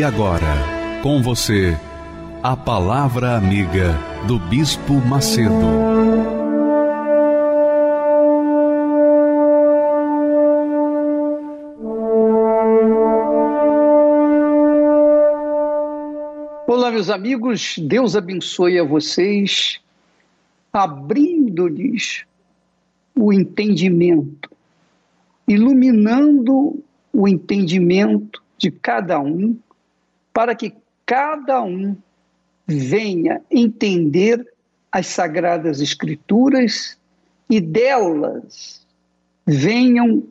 E agora, com você, a Palavra Amiga do Bispo Macedo. Olá, meus amigos, Deus abençoe a vocês, abrindo-lhes o entendimento, iluminando o entendimento de cada um, para que cada um venha entender as sagradas escrituras e delas venham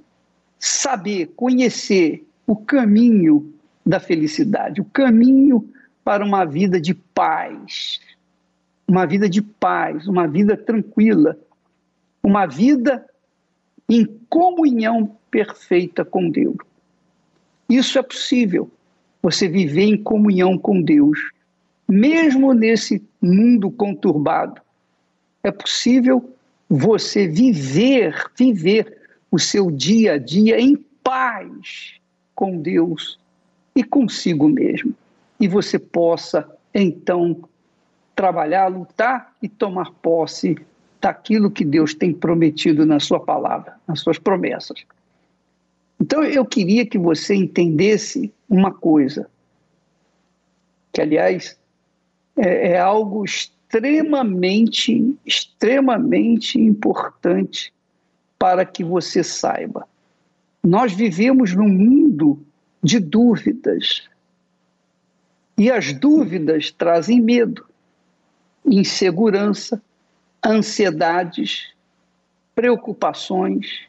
saber, conhecer o caminho da felicidade, o caminho para uma vida de paz, uma vida de paz, uma vida tranquila, uma vida em comunhão perfeita com Deus. Isso é possível, você viver em comunhão com Deus, mesmo nesse mundo conturbado. É possível você viver, viver o seu dia a dia em paz com Deus e consigo mesmo. E você possa, então, trabalhar, lutar e tomar posse daquilo que Deus tem prometido na sua palavra, nas suas promessas. Então eu queria que você entendesse uma coisa, que aliás é, é algo extremamente, extremamente importante para que você saiba. Nós vivemos num mundo de dúvidas. E as dúvidas trazem medo, insegurança, ansiedades, preocupações,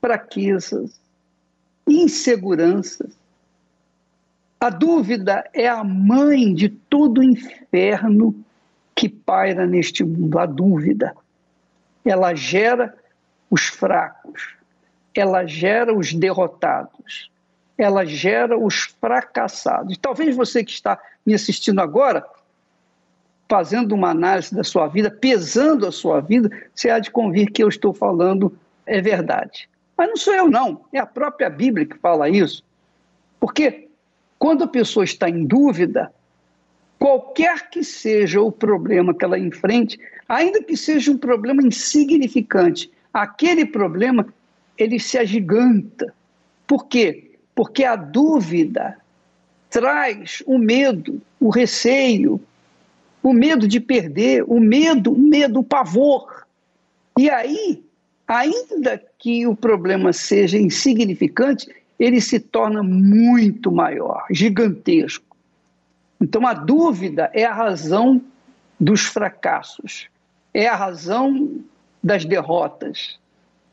fraquezas, inseguranças. A dúvida é a mãe de todo o inferno que paira neste mundo. A dúvida. Ela gera os fracos, ela gera os derrotados, ela gera os fracassados. Talvez você que está me assistindo agora, fazendo uma análise da sua vida, pesando a sua vida, você há de convir que eu estou falando é verdade. Mas não sou eu, não. É a própria Bíblia que fala isso. Porque quando a pessoa está em dúvida, qualquer que seja o problema que ela enfrente, ainda que seja um problema insignificante, aquele problema ele se agiganta. Por quê? Porque a dúvida traz o medo, o receio, o medo de perder, o medo, o medo, o pavor. E aí ainda que o problema seja insignificante, ele se torna muito maior, gigantesco. Então, a dúvida é a razão dos fracassos, é a razão das derrotas,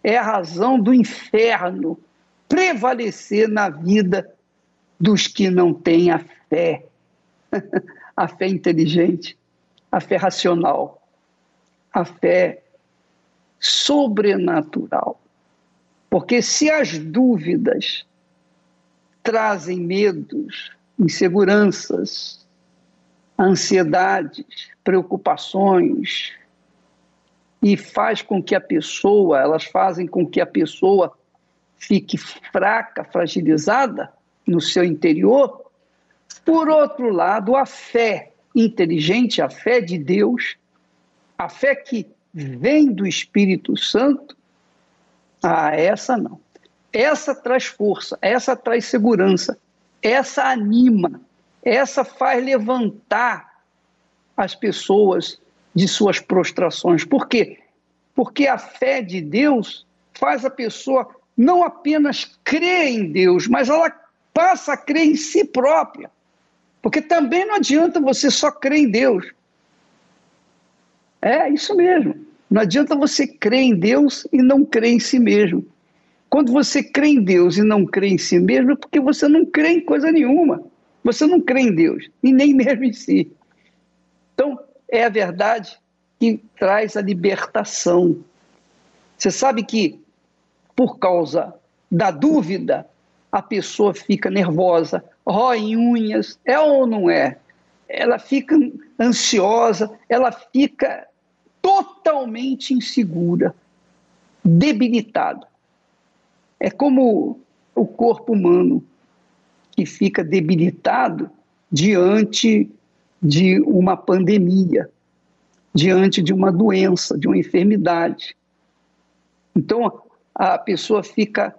é a razão do inferno prevalecer na vida dos que não têm a fé, a fé inteligente, a fé racional, a fé sobrenatural. Porque se as dúvidas trazem medos, inseguranças, ansiedades, preocupações, e faz com que a pessoa, elas fazem com que a pessoa fique fraca, fragilizada no seu interior. Por outro lado, a fé inteligente, a fé de Deus, a fé que vem do Espírito Santo, ah, essa não. Essa traz força, essa traz segurança, essa anima, essa faz levantar as pessoas de suas prostrações. Por quê? Porque a fé de Deus faz a pessoa não apenas crer em Deus, mas ela passa a crer em si própria. Porque também não adianta você só crer em Deus. É isso mesmo. Não adianta você crer em Deus e não crer em si mesmo. Quando você crê em Deus e não crê em si mesmo, é porque você não crê em coisa nenhuma. Você não crê em Deus, e nem mesmo em si. Então, é a verdade que traz a libertação. Você sabe que, por causa da dúvida, a pessoa fica nervosa, rói unhas, é ou não é? Ela fica ansiosa, ela fica totalmente insegura, debilitada. É como o corpo humano que fica debilitado diante de uma pandemia, diante de uma doença, de uma enfermidade. Então, a pessoa fica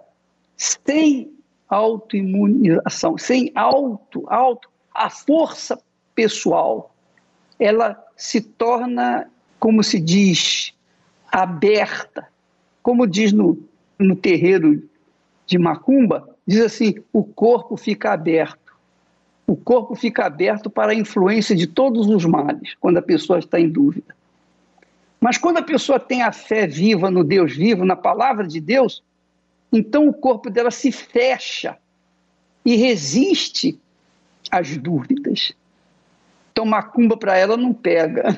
sem autoimunização, sem auto, auto, a força pessoal, ela se torna, como se diz, aberta. Como diz no, no terreiro de Macumba, diz assim: o corpo fica aberto. O corpo fica aberto para a influência de todos os males, quando a pessoa está em dúvida. Mas quando a pessoa tem a fé viva no Deus vivo, na palavra de Deus, então o corpo dela se fecha e resiste às dúvidas. Então, macumba para ela não pega.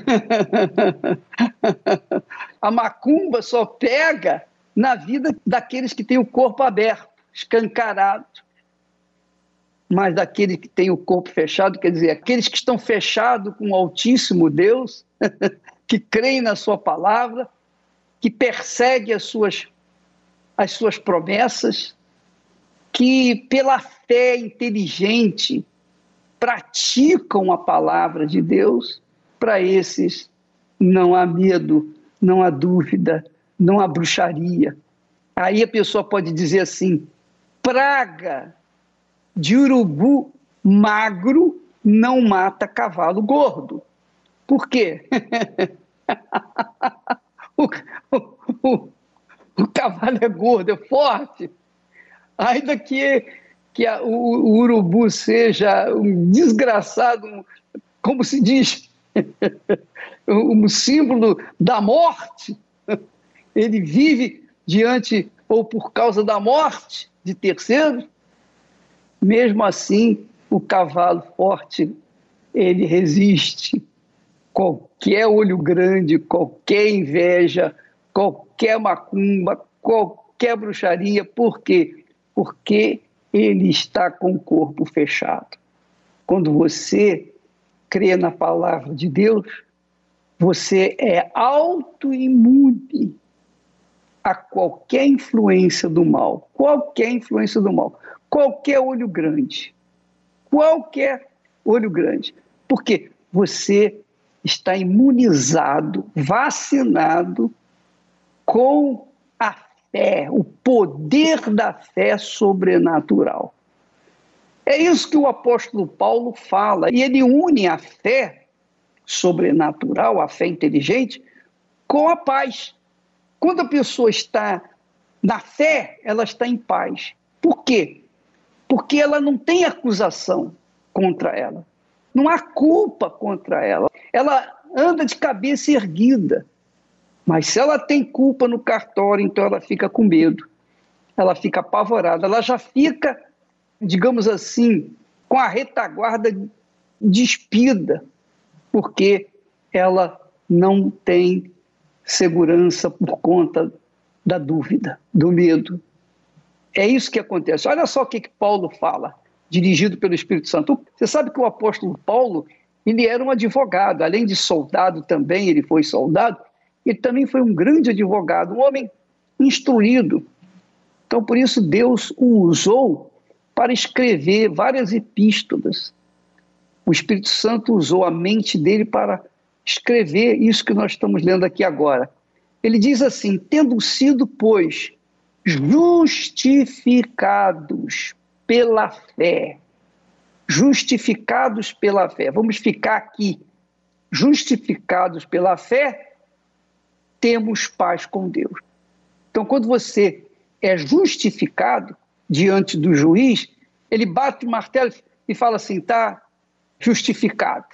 a macumba só pega na vida daqueles que têm o corpo aberto, escancarado. Mas daqueles que têm o corpo fechado, quer dizer, aqueles que estão fechados com o Altíssimo Deus, que creem na Sua palavra, que perseguem as suas as suas promessas, que pela fé inteligente praticam a palavra de Deus, para esses não há medo, não há dúvida, não há bruxaria. Aí a pessoa pode dizer assim: praga de urubu magro não mata cavalo gordo. Por quê? o, o, o cavalo é gordo, é forte. Ainda que, que a, o, o, urubu seja um desgraçado, um, como se diz, um símbolo da morte, ele vive diante ou por causa da morte de terceiros, mesmo assim, o cavalo forte, ele resiste qualquer olho grande, qualquer inveja, qualquer macumba, qualquer bruxaria. Por quê? Porque ele está com o corpo fechado. Quando você crê na palavra de Deus, você é autoimune a qualquer influência do mal, qualquer influência do mal, qualquer olho grande, qualquer olho grande. Porque você está imunizado, vacinado com fé, o poder da fé sobrenatural. É isso que o apóstolo Paulo fala, e ele une a fé sobrenatural, a fé inteligente, com a paz. Quando a pessoa está na fé, ela está em paz. Por quê? Porque ela não tem acusação contra ela. Não há culpa contra ela. Ela anda de cabeça erguida. Mas se ela tem culpa no cartório, então ela fica com medo, ela fica apavorada, ela já fica, digamos assim, com a retaguarda despida, porque ela não tem segurança por conta da dúvida, do medo. É isso que acontece. Olha só o que, que Paulo fala, dirigido pelo Espírito Santo. Você sabe que o apóstolo Paulo, ele era um advogado, além de soldado também, ele foi soldado, ele também foi um grande advogado, um homem instruído. Então, por isso, Deus o usou para escrever várias epístolas. O Espírito Santo usou a mente dele para escrever isso que nós estamos lendo aqui agora. Ele diz assim: tendo sido, pois, justificados pela fé. Justificados pela fé. Vamos ficar aqui. Justificados pela fé, temos paz com Deus. Então, quando você é justificado diante do juiz, ele bate o martelo e fala assim: está justificado,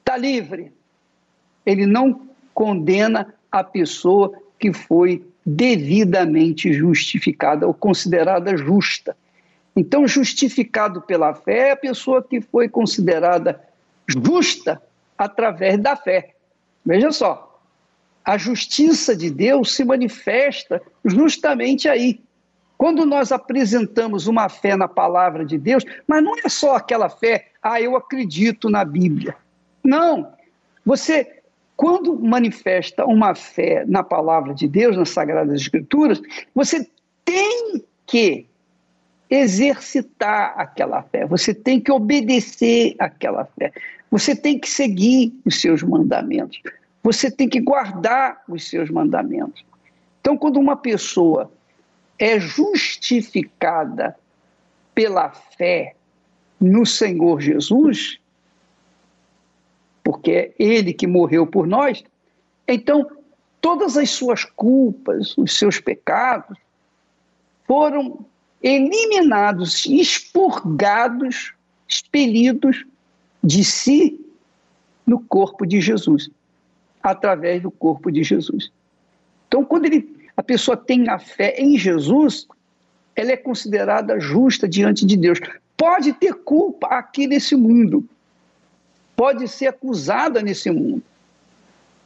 está livre. Ele não condena a pessoa que foi devidamente justificada ou considerada justa. Então, justificado pela fé é a pessoa que foi considerada justa através da fé. Veja só, a justiça de Deus se manifesta justamente aí. Quando nós apresentamos uma fé na palavra de Deus, mas não é só aquela fé, ah, eu acredito na Bíblia. Não. Você, quando manifesta uma fé na palavra de Deus, nas Sagradas Escrituras, você tem que exercitar aquela fé, você tem que obedecer aquela fé, você tem que seguir os seus mandamentos, você tem que guardar os seus mandamentos. Então, quando uma pessoa é justificada pela fé no Senhor Jesus, porque é Ele que morreu por nós, então todas as suas culpas, os seus pecados, foram eliminados, expurgados, expelidos de si no corpo de Jesus, através do corpo de Jesus. Então, quando ele, a pessoa tem a fé em Jesus, ela é considerada justa diante de Deus. Pode ter culpa aqui nesse mundo, pode ser acusada nesse mundo,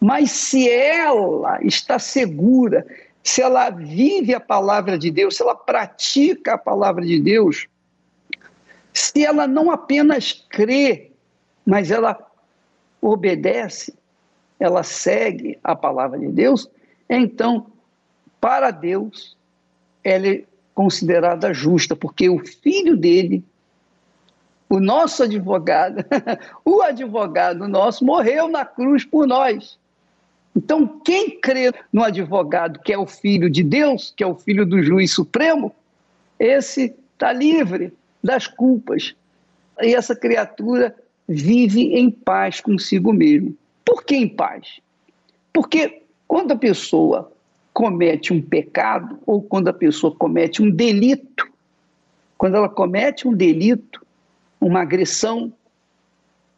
mas se ela está segura se ela vive a palavra de Deus, se ela pratica a palavra de Deus, se ela não apenas crê, mas ela obedece, ela segue a palavra de Deus, então, para Deus, ela é considerada justa, porque o filho dele, o nosso advogado, o advogado nosso, morreu na cruz por nós. Então, quem crê no advogado que é o filho de Deus, que é o filho do juiz supremo, esse está livre das culpas. E essa criatura vive em paz consigo mesmo. Por que em paz? Porque quando a pessoa comete um pecado, ou quando a pessoa comete um delito, quando ela comete um delito, uma agressão,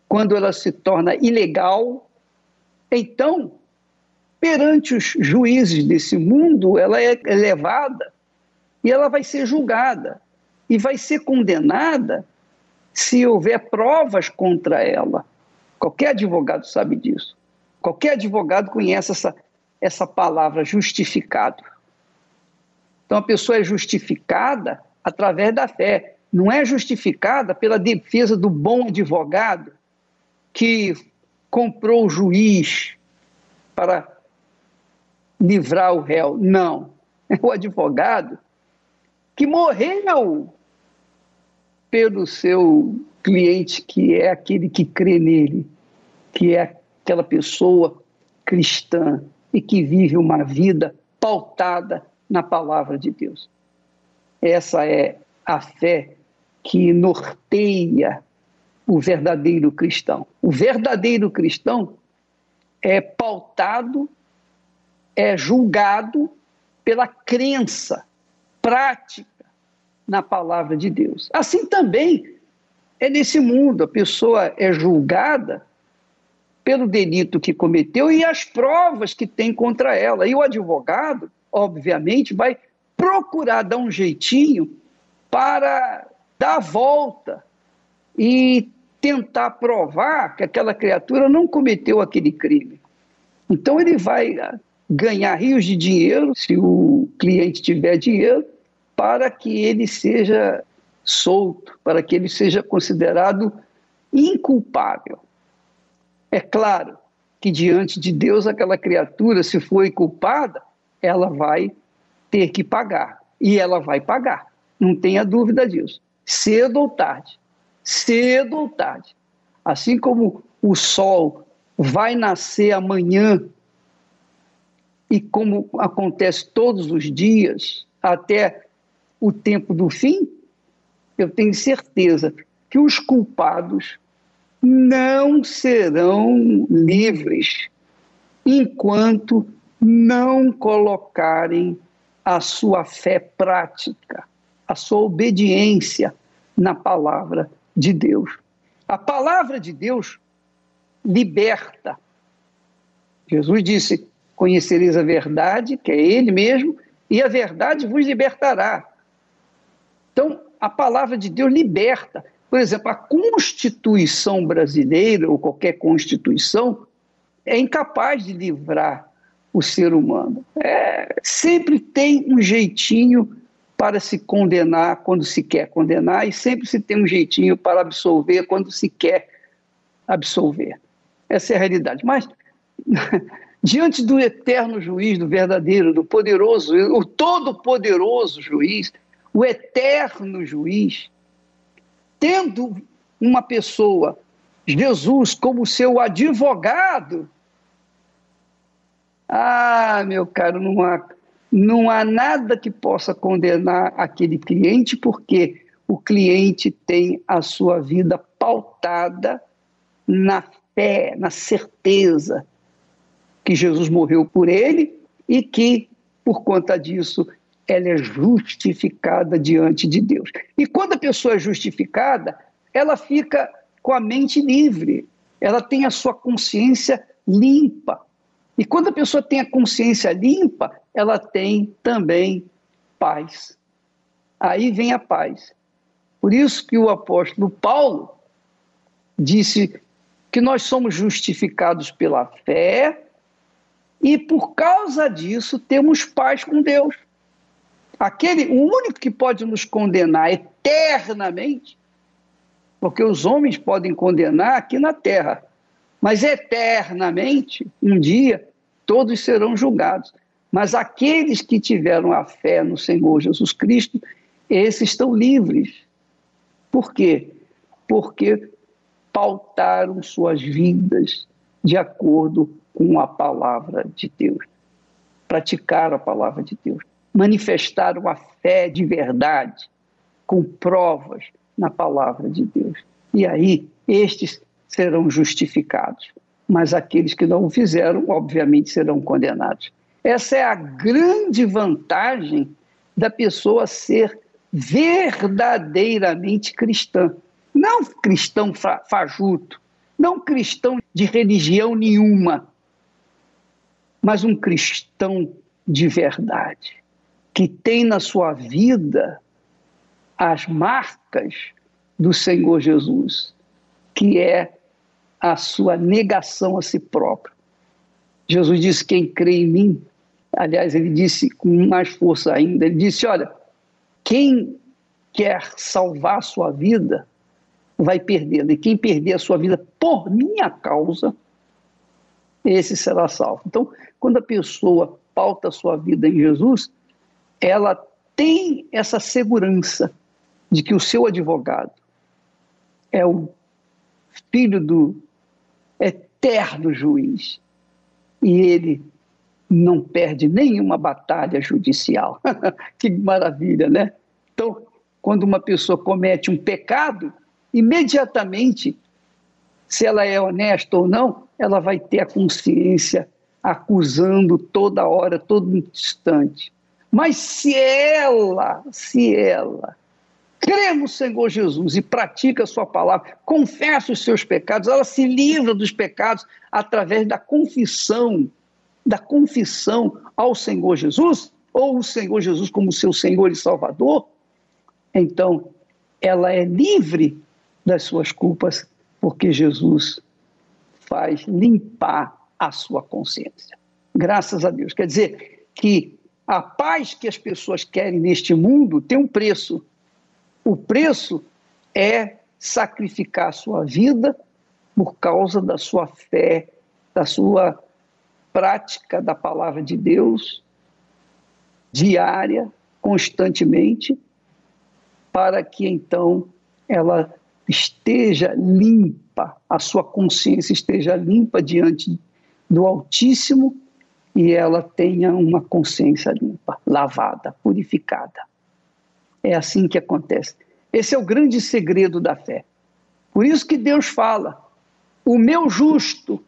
quando ela se torna ilegal, então perante os juízes desse mundo, ela é levada e ela vai ser julgada e vai ser condenada se houver provas contra ela. Qualquer advogado sabe disso. Qualquer advogado conhece essa, essa palavra justificado. Então a pessoa é justificada através da fé, não é justificada pela defesa do bom advogado que comprou o juiz para livrar o réu. Não. É o advogado que morreu pelo seu cliente, que é aquele que crê nele, que é aquela pessoa cristã e que vive uma vida pautada na palavra de Deus. Essa é a fé que norteia o verdadeiro cristão. O verdadeiro cristão é pautado é julgado pela crença prática na palavra de Deus. Assim também é nesse mundo, a pessoa é julgada pelo delito que cometeu e as provas que tem contra ela. E o advogado, obviamente, vai procurar dar um jeitinho para dar a volta e tentar provar que aquela criatura não cometeu aquele crime. Então ele vai ganhar rios de dinheiro, se o cliente tiver dinheiro, para que ele seja solto, para que ele seja considerado inculpável. É claro que diante de Deus aquela criatura, se foi culpada, ela vai ter que pagar. E ela vai pagar, não tenha dúvida disso. Cedo ou tarde. Cedo ou tarde. Assim como o sol vai nascer amanhã e como acontece todos os dias, até o tempo do fim, eu tenho certeza que os culpados não serão livres enquanto não colocarem a sua fé prática, a sua obediência na palavra de Deus. A palavra de Deus liberta. Jesus disse: Conhecereis a verdade, que é Ele mesmo, e a verdade vos libertará. Então, a palavra de Deus liberta. Por exemplo, a Constituição brasileira, ou qualquer Constituição, é incapaz de livrar o ser humano. É, sempre tem um jeitinho para se condenar quando se quer condenar, e sempre se tem um jeitinho para absolver quando se quer absolver. Essa é a realidade. Mas, diante do eterno juiz, do verdadeiro, do poderoso, o todo-poderoso juiz, o eterno juiz, tendo uma pessoa, Jesus, como seu advogado, ah, meu caro, não há, não há nada que possa condenar aquele cliente, porque o cliente tem a sua vida pautada na fé, na certeza que Jesus morreu por ele e que, por conta disso, ela é justificada diante de Deus. E quando a pessoa é justificada, ela fica com a mente livre, ela tem a sua consciência limpa. E quando a pessoa tem a consciência limpa, ela tem também paz. Aí vem a paz. Por isso que o apóstolo Paulo disse que nós somos justificados pela fé e por causa disso temos paz com Deus. Aquele, o único que pode nos condenar eternamente, porque os homens podem condenar aqui na terra, mas eternamente, um dia, todos serão julgados. Mas aqueles que tiveram a fé no Senhor Jesus Cristo, esses estão livres. Por quê? Porque pautaram suas vidas de acordo com a palavra de Deus, praticaram a palavra de Deus, manifestaram a fé de verdade, com provas na palavra de Deus. E aí, estes serão justificados, mas aqueles que não o fizeram, obviamente, serão condenados. Essa é a grande vantagem da pessoa ser verdadeiramente cristã. Não cristão fajuto, não cristão de religião nenhuma, mas um cristão de verdade, que tem na sua vida as marcas do Senhor Jesus, que é a sua negação a si próprio. Jesus disse: Quem crê em mim, aliás, ele disse com mais força ainda: ele disse, olha, quem quer salvar a sua vida, vai perdê-la. E quem perder a sua vida por minha causa, esse será salvo. Então, quando a pessoa pauta a sua vida em Jesus, ela tem essa segurança de que o seu advogado é o filho do eterno juiz e ele não perde nenhuma batalha judicial. que maravilha, né? Então, quando uma pessoa comete um pecado, imediatamente, se ela é honesta ou não, ela vai ter a consciência acusando toda hora, todo instante. Mas se ela, se ela crê no Senhor Jesus e pratica a sua palavra, confessa os seus pecados, ela se livra dos pecados através da confissão, da confissão ao Senhor Jesus, ou o Senhor Jesus como seu Senhor e Salvador, então ela é livre das suas culpas, porque Jesus faz limpar a sua consciência. Graças a Deus. Quer dizer que a paz que as pessoas querem neste mundo tem um preço. O preço é sacrificar a sua vida por causa da sua fé, da sua prática da palavra de Deus diária, constantemente, para que então ela esteja limpa, a sua consciência esteja limpa diante do Altíssimo e ela tenha uma consciência limpa, lavada, purificada. É assim que acontece. Esse é o grande segredo da fé. Por isso que Deus fala: o meu justo,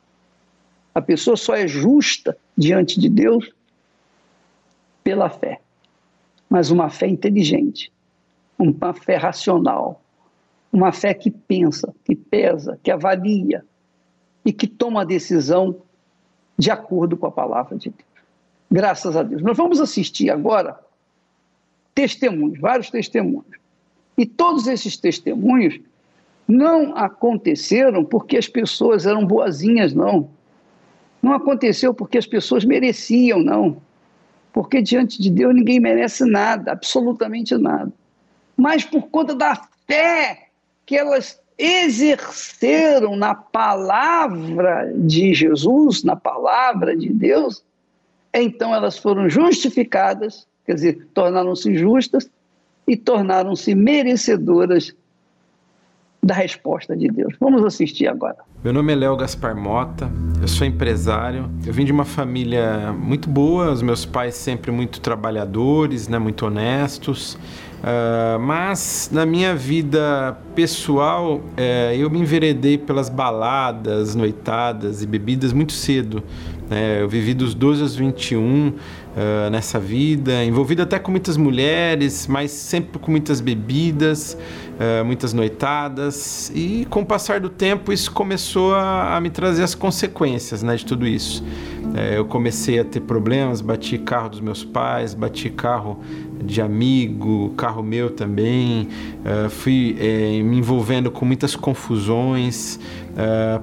a pessoa só é justa diante de Deus pela fé, mas uma fé inteligente, uma fé racional, uma fé que pensa, que pesa, que avalia e que toma a decisão de acordo com a palavra de Deus. Graças a Deus. Nós vamos assistir agora testemunhos, vários testemunhos. E todos esses testemunhos não aconteceram porque as pessoas eram boazinhas, não. Não aconteceu porque as pessoas mereciam, não. Porque diante de Deus ninguém merece nada, absolutamente nada. Mas por conta da fé que elas exerceram na palavra de Jesus, na palavra de Deus, então elas foram justificadas, quer dizer, tornaram-se justas e tornaram-se merecedoras da resposta de Deus. Vamos assistir agora. Meu nome é Léo Gaspar Mota, eu sou empresário. Eu vim de uma família muito boa, os meus pais sempre muito trabalhadores, né, muito honestos. Uh, mas na minha vida pessoal, uh, eu me enveredei pelas baladas, noitadas e bebidas muito cedo. Né? Eu vivi dos 12 aos 21 uh, ah, nessa vida, envolvido até com muitas mulheres, mas sempre com muitas bebidas, uh, muitas noitadas. E com o passar do tempo, isso começou a, a me trazer as consequências né, de tudo isso. Uh, eu comecei a ter problemas, bati carro dos meus pais, bati carro de amigo, carro meu também. Uh, fui é, me envolvendo com muitas confusões,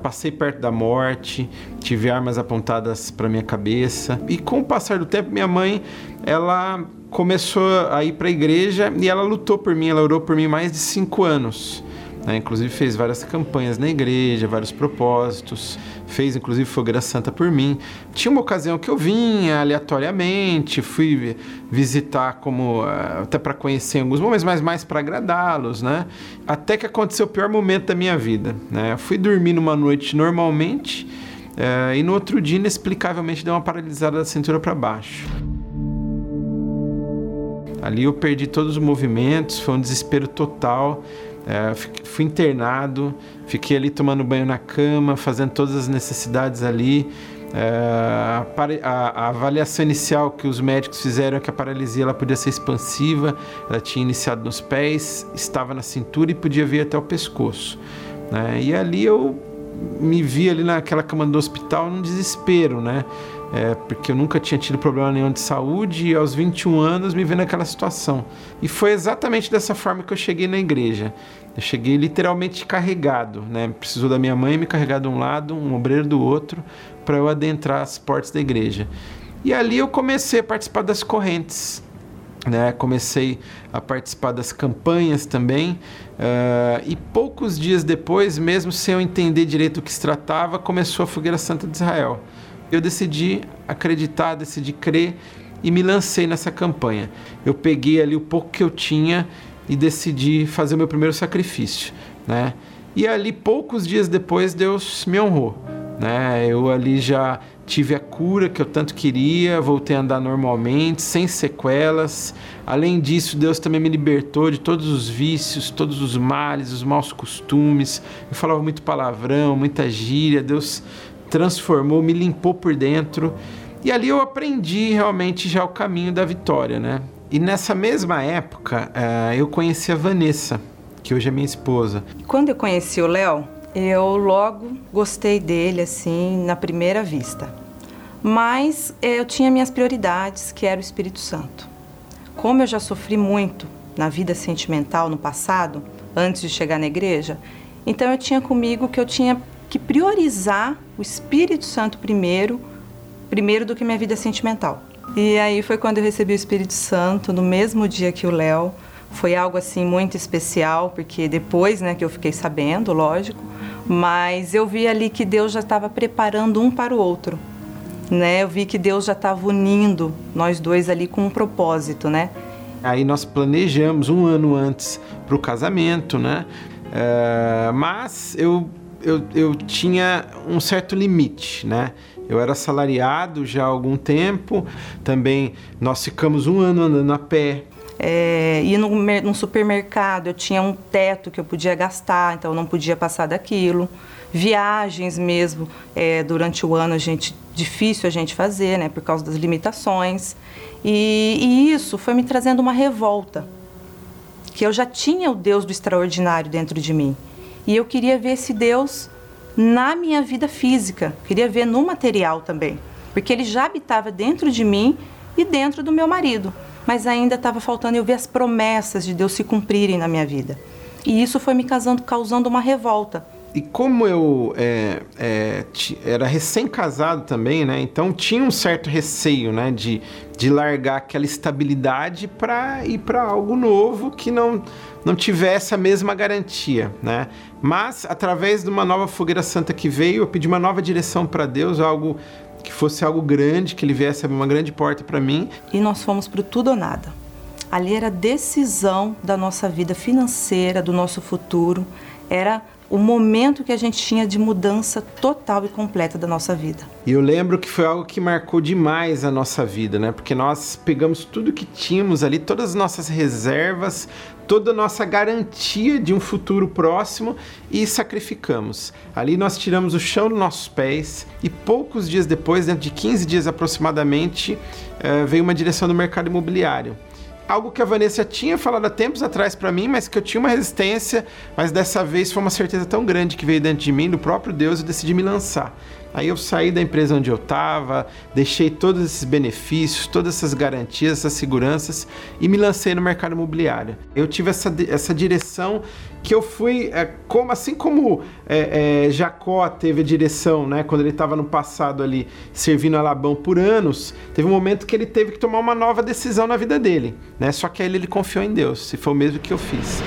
passei perto da morte, tive armas apontadas para minha cabeça. E com o passar do tempo, minha mãe, ela começou a ir para a igreja e ela lutou por mim, ela orou por mim mais de cinco anos. Né? Inclusive fez várias campanhas na igreja, vários propósitos, fez inclusive fogueira santa por mim. Tinha uma ocasião que eu vinha aleatoriamente, fui visitar como eh, até para conhecer em alguns momentos, mas mais para agradá-los, né? Até que aconteceu o pior momento da minha vida, né? Eu fui dormir numa noite normalmente é, e no outro dia inexplicavelmente deu uma paralisada da cintura para baixo. Ali eu perdi todos os movimentos, foi um desespero total. É, fui internado, fiquei ali tomando banho na cama, fazendo todas as necessidades ali. É, a, a, avaliação inicial que os médicos fizeram é que a paralisia ela podia ser expansiva, ela tinha iniciado nos pés, estava na cintura e podia vir até o pescoço. Né? E ali eu me vi ali naquela cama do hospital num desespero, né? É, porque eu nunca tinha tido problema nenhum de saúde e aos 21 anos me vi naquela situação. E foi exatamente dessa forma que eu cheguei na igreja. Eu cheguei literalmente carregado, né? Precisou da minha mãe me carregar de um lado, um obreiro do outro, para eu adentrar as portas da igreja. E ali eu comecei a participar das correntes. Né, comecei a participar das campanhas também, uh, e poucos dias depois, mesmo sem eu entender direito o que se tratava, começou a Fogueira Santa de Israel eu decidi acreditar, decidi crer e me lancei nessa campanha. Eu peguei ali o pouco que eu tinha e decidi fazer o meu primeiro sacrifício, né? E ali poucos dias depois Deus me honrou, né? Eu ali já tive a cura que eu tanto queria, voltei a andar normalmente, sem sequelas. Além disso, Deus também me libertou de todos os vícios, todos os males, os maus costumes. Eu falava muito palavrão, muita gíria. Deus transformou, me limpou por dentro. E ali eu aprendi realmente já o caminho da vitória, né? E nessa mesma época, uh, eu conheci a Vanessa, que hoje é minha esposa. Quando eu conheci o Léo, eu logo gostei dele, assim, na primeira vista. Mas eh, eu tinha minhas prioridades, que era o Espírito Santo. Como eu já sofri muito na vida sentimental no passado, antes de chegar na igreja, então eu tinha comigo que eu tinha que priorizar o Espírito Santo primeiro, primeiro do que minha vida sentimental. E aí foi quando eu recebi o Espírito Santo, no mesmo dia que o Léo. Foi algo assim muito especial, porque depois, né, que eu fiquei sabendo, lógico, mas eu vi ali que Deus já estava preparando um para o outro. Né? Eu vi que Deus já estava unindo nós dois ali com um propósito, né? Aí nós planejamos um ano antes para o casamento, né? Uh, mas eu eu, eu tinha um certo limite, né? Eu era assalariado já há algum tempo, também nós ficamos um ano andando a pé. É, num, num supermercado, eu tinha um teto que eu podia gastar, então eu não podia passar daquilo. Viagens mesmo, é, durante o ano a gente difícil a gente fazer, né, por causa das limitações. E, e isso foi me trazendo uma revolta, que eu já tinha o Deus do extraordinário dentro de mim. E eu queria ver esse Deus na minha vida física, queria ver no material também. porque ele já habitava dentro de mim e dentro do meu marido, mas ainda estava faltando eu ver as promessas de Deus se cumprirem na minha vida. E isso foi me causando, causando uma revolta. E como eu é, é, era recém-casado também, né? Então tinha um certo receio, né? De, de largar aquela estabilidade para ir para algo novo que não, não tivesse a mesma garantia, né? Mas através de uma nova fogueira santa que veio, eu pedi uma nova direção para Deus, algo que fosse algo grande, que ele viesse abrir uma grande porta para mim. E nós fomos para tudo ou nada. Ali era a decisão da nossa vida financeira, do nosso futuro. Era o momento que a gente tinha de mudança total e completa da nossa vida. E eu lembro que foi algo que marcou demais a nossa vida, né? Porque nós pegamos tudo que tínhamos ali, todas as nossas reservas, toda a nossa garantia de um futuro próximo e sacrificamos. Ali nós tiramos o chão dos nossos pés e poucos dias depois, dentro de 15 dias aproximadamente, eh, veio uma direção do mercado imobiliário algo que a Vanessa tinha falado há tempos atrás para mim, mas que eu tinha uma resistência, mas dessa vez foi uma certeza tão grande que veio dentro de mim, do próprio Deus, e decidi me lançar. Aí eu saí da empresa onde eu estava, deixei todos esses benefícios, todas essas garantias, essas seguranças e me lancei no mercado imobiliário. Eu tive essa, essa direção que eu fui, é, como assim como é, é, Jacó teve a direção, né, quando ele estava no passado ali servindo a Labão por anos, teve um momento que ele teve que tomar uma nova decisão na vida dele, né? Só que aí ele confiou em Deus, e foi o mesmo que eu fiz.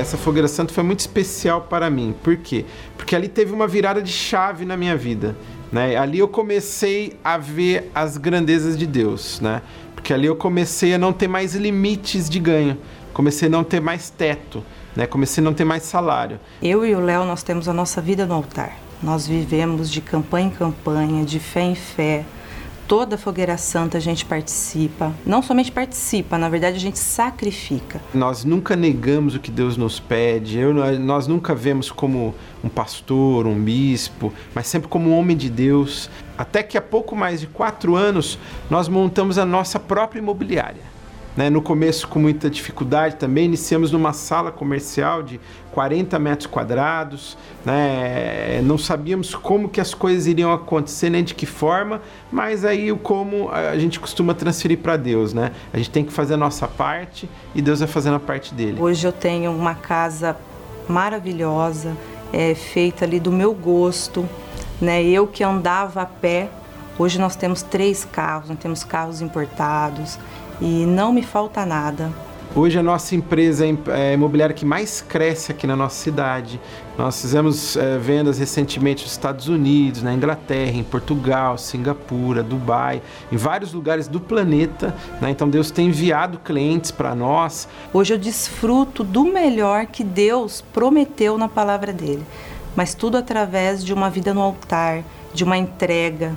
Essa fogueira santa foi muito especial para mim. Por quê? Porque ali teve uma virada de chave na minha vida. Né? Ali eu comecei a ver as grandezas de Deus, né? Porque ali eu comecei a não ter mais limites de ganho, comecei a não ter mais teto, né? Comecei a não ter mais salário. Eu e o Léo nós temos a nossa vida no altar. Nós vivemos de campanha em campanha, de fé em fé toda a Fogueira Santa a gente participa. Não somente participa, na verdade a gente sacrifica. Nós nunca negamos o que Deus nos pede. Eu, nós nunca vemos como um pastor, um bispo, mas sempre como um homem de Deus. Até que há pouco mais de quatro anos nós montamos a nossa própria imobiliária. Né? No começo, com muita dificuldade também, iniciamos numa sala comercial de 40 metros quadrados, né? não sabíamos como que as coisas iriam acontecer, nem de que forma, mas aí o como a gente costuma transferir para Deus. Né? A gente tem que fazer a nossa parte e Deus vai fazendo a parte dele. Hoje eu tenho uma casa maravilhosa, é, feita ali do meu gosto, né? eu que andava a pé, Hoje nós temos três carros, nós temos carros importados, e não me falta nada. Hoje a nossa empresa é imobiliária que mais cresce aqui na nossa cidade. Nós fizemos é, vendas recentemente nos Estados Unidos, na Inglaterra, em Portugal, Singapura, Dubai, em vários lugares do planeta. Né? Então Deus tem enviado clientes para nós. Hoje eu desfruto do melhor que Deus prometeu na palavra dele, mas tudo através de uma vida no altar, de uma entrega,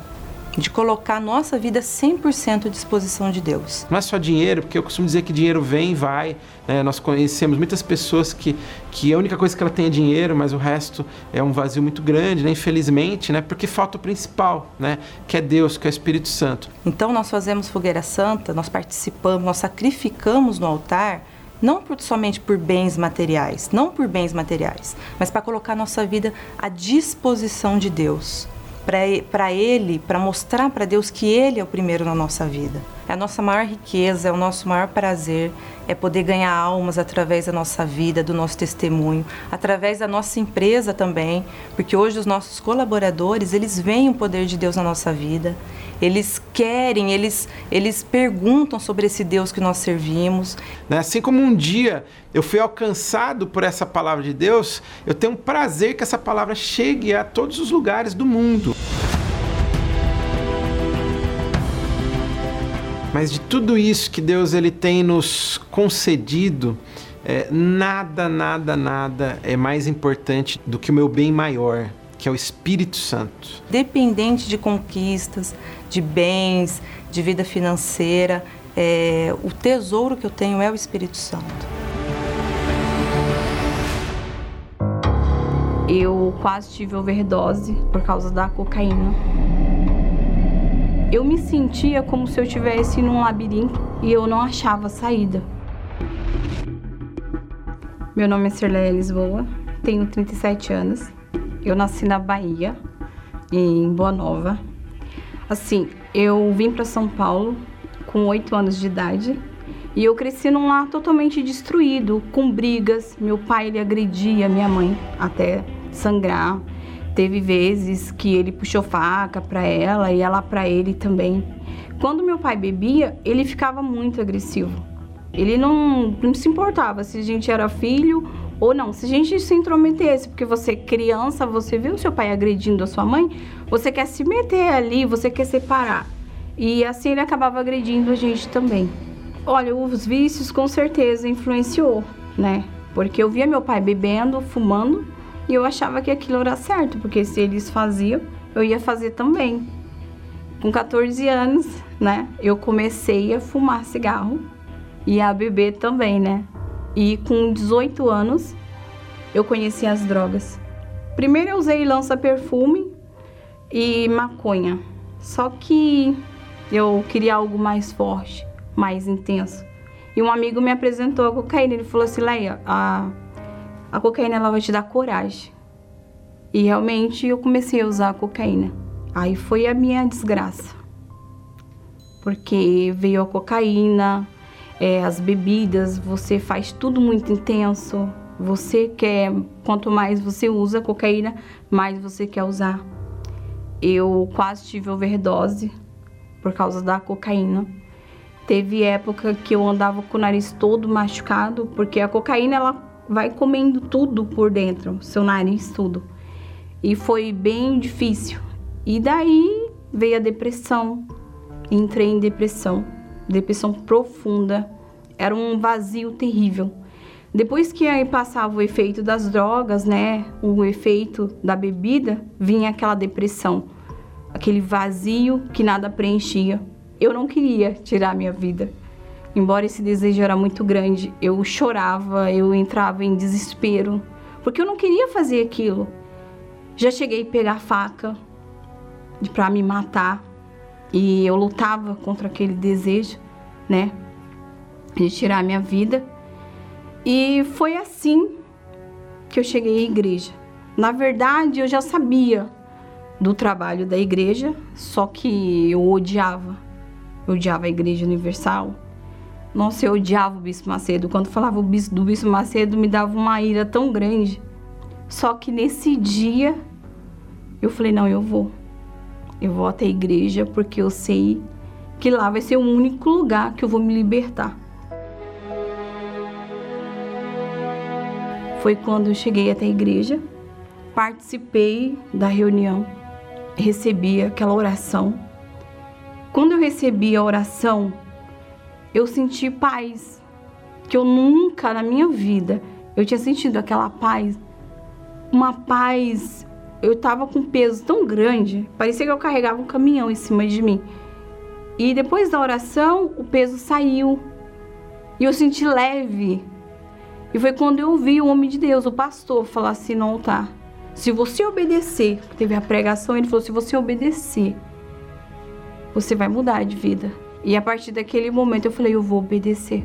de colocar a nossa vida 100% à disposição de Deus. Não é só dinheiro, porque eu costumo dizer que dinheiro vem e vai. Né? Nós conhecemos muitas pessoas que, que a única coisa que ela tem é dinheiro, mas o resto é um vazio muito grande, né? infelizmente, né? porque falta o principal, né? que é Deus, que é o Espírito Santo. Então nós fazemos fogueira santa, nós participamos, nós sacrificamos no altar não por, somente por bens materiais, não por bens materiais, mas para colocar nossa vida à disposição de Deus para Ele, para mostrar para Deus que Ele é o primeiro na nossa vida. É a nossa maior riqueza, é o nosso maior prazer, é poder ganhar almas através da nossa vida, do nosso testemunho, através da nossa empresa também, porque hoje os nossos colaboradores, eles veem o poder de Deus na nossa vida, eles querem, eles, eles perguntam sobre esse Deus que nós servimos. Né? Assim como um dia eu fui alcançado por essa palavra de Deus, eu tenho um prazer que essa palavra chegue a todos os lugares do mundo. Mas de tudo isso que Deus ele tem nos concedido, é, nada, nada, nada é mais importante do que o meu bem maior, que é o Espírito Santo. Dependente de conquistas, de bens, de vida financeira, é, o tesouro que eu tenho é o Espírito Santo. Eu quase tive overdose por causa da cocaína eu me sentia como se eu estivesse num labirinto e eu não achava saída. Meu nome é Cirleia Lisboa, tenho 37 anos. Eu nasci na Bahia, em Boa Nova. Assim, eu vim para São Paulo com 8 anos de idade e eu cresci num lar totalmente destruído, com brigas. Meu pai ele agredia minha mãe até sangrar. Teve vezes que ele puxou faca para ela e ela para ele também. Quando meu pai bebia, ele ficava muito agressivo. Ele não, não se importava se a gente era filho ou não. Se a gente se intrometesse, porque você é criança, você viu seu pai agredindo a sua mãe, você quer se meter ali, você quer separar. E assim ele acabava agredindo a gente também. Olha, os vícios com certeza influenciou, né? Porque eu via meu pai bebendo, fumando, e eu achava que aquilo era certo, porque se eles faziam, eu ia fazer também. Com 14 anos, né, eu comecei a fumar cigarro e a beber também, né? E com 18 anos, eu conheci as drogas. Primeiro eu usei lança-perfume e maconha. Só que eu queria algo mais forte, mais intenso. E um amigo me apresentou a cocaína. Ele falou assim: Leia, a a cocaína ela vai te dar coragem. E realmente eu comecei a usar a cocaína. Aí foi a minha desgraça. Porque veio a cocaína, é, as bebidas, você faz tudo muito intenso. Você quer, quanto mais você usa cocaína, mais você quer usar. Eu quase tive overdose por causa da cocaína. Teve época que eu andava com o nariz todo machucado, porque a cocaína ela vai comendo tudo por dentro, seu nariz, tudo. E foi bem difícil. E daí veio a depressão. Entrei em depressão, depressão profunda. Era um vazio terrível. Depois que aí passava o efeito das drogas, né, o efeito da bebida, vinha aquela depressão, aquele vazio que nada preenchia. Eu não queria tirar minha vida embora esse desejo era muito grande, eu chorava, eu entrava em desespero, porque eu não queria fazer aquilo. Já cheguei a pegar faca para me matar e eu lutava contra aquele desejo, né, de tirar a minha vida. E foi assim que eu cheguei à igreja. Na verdade, eu já sabia do trabalho da igreja, só que eu odiava. Eu odiava a Igreja Universal, nossa, eu odiava o Bispo Macedo. Quando falava do Bispo Macedo, me dava uma ira tão grande. Só que nesse dia, eu falei: não, eu vou. Eu vou até a igreja porque eu sei que lá vai ser o único lugar que eu vou me libertar. Foi quando eu cheguei até a igreja, participei da reunião, recebi aquela oração. Quando eu recebi a oração, eu senti paz que eu nunca na minha vida eu tinha sentido aquela paz, uma paz. Eu tava com um peso tão grande, parecia que eu carregava um caminhão em cima de mim. E depois da oração, o peso saiu. E eu senti leve. E foi quando eu ouvi o homem de Deus, o pastor, falar assim no altar: Se você obedecer, teve a pregação, ele falou: Se você obedecer, você vai mudar de vida. E a partir daquele momento eu falei, eu vou obedecer.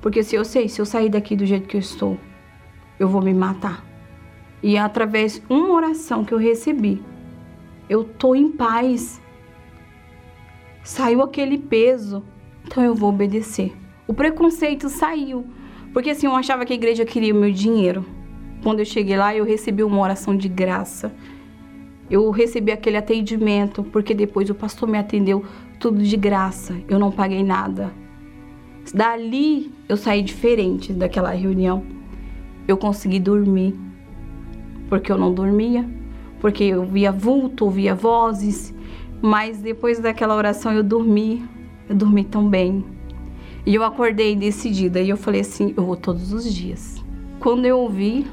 Porque se eu sei, se eu sair daqui do jeito que eu estou, eu vou me matar. E através de uma oração que eu recebi, eu tô em paz. Saiu aquele peso, então eu vou obedecer. O preconceito saiu, porque assim eu achava que a igreja queria o meu dinheiro. Quando eu cheguei lá, eu recebi uma oração de graça. Eu recebi aquele atendimento, porque depois o pastor me atendeu tudo de graça, eu não paguei nada. Dali eu saí diferente daquela reunião. Eu consegui dormir, porque eu não dormia, porque eu via vulto, ouvia vozes, mas depois daquela oração eu dormi, eu dormi tão bem. E eu acordei decidida e eu falei assim: eu vou todos os dias. Quando eu ouvi